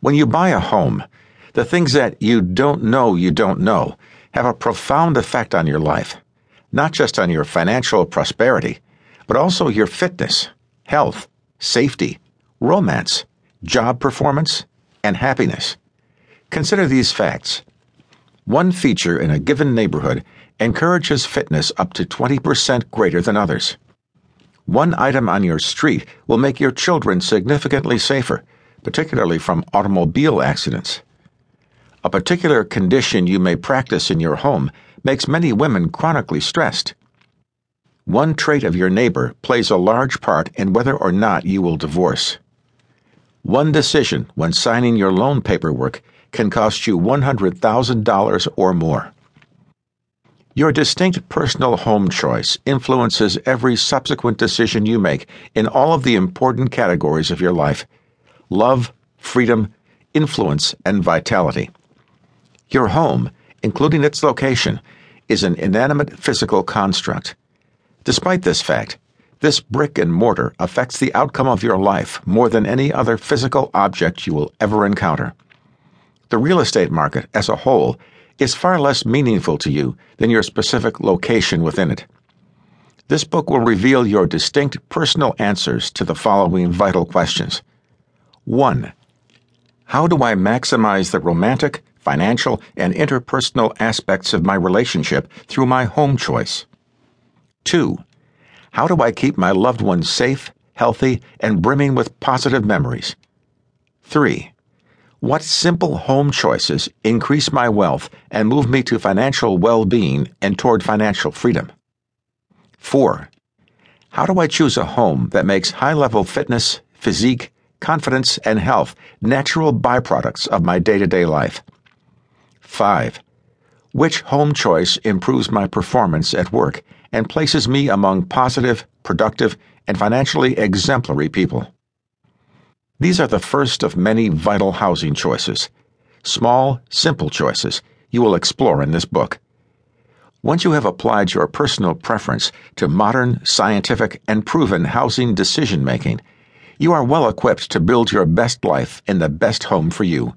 When you buy a home, the things that you don't know you don't know have a profound effect on your life, not just on your financial prosperity, but also your fitness, health, safety, romance, job performance, and happiness. Consider these facts. One feature in a given neighborhood encourages fitness up to 20% greater than others. One item on your street will make your children significantly safer, particularly from automobile accidents. A particular condition you may practice in your home makes many women chronically stressed. One trait of your neighbor plays a large part in whether or not you will divorce. One decision when signing your loan paperwork can cost you $100,000 or more. Your distinct personal home choice influences every subsequent decision you make in all of the important categories of your life love, freedom, influence, and vitality. Your home, including its location, is an inanimate physical construct. Despite this fact, this brick and mortar affects the outcome of your life more than any other physical object you will ever encounter. The real estate market as a whole is far less meaningful to you than your specific location within it. This book will reveal your distinct personal answers to the following vital questions 1. How do I maximize the romantic, financial, and interpersonal aspects of my relationship through my home choice? 2. How do I keep my loved ones safe, healthy, and brimming with positive memories? 3. What simple home choices increase my wealth and move me to financial well being and toward financial freedom? 4. How do I choose a home that makes high level fitness, physique, confidence, and health natural byproducts of my day to day life? 5. Which home choice improves my performance at work and places me among positive, productive, and financially exemplary people? These are the first of many vital housing choices. Small, simple choices you will explore in this book. Once you have applied your personal preference to modern, scientific, and proven housing decision making, you are well equipped to build your best life in the best home for you.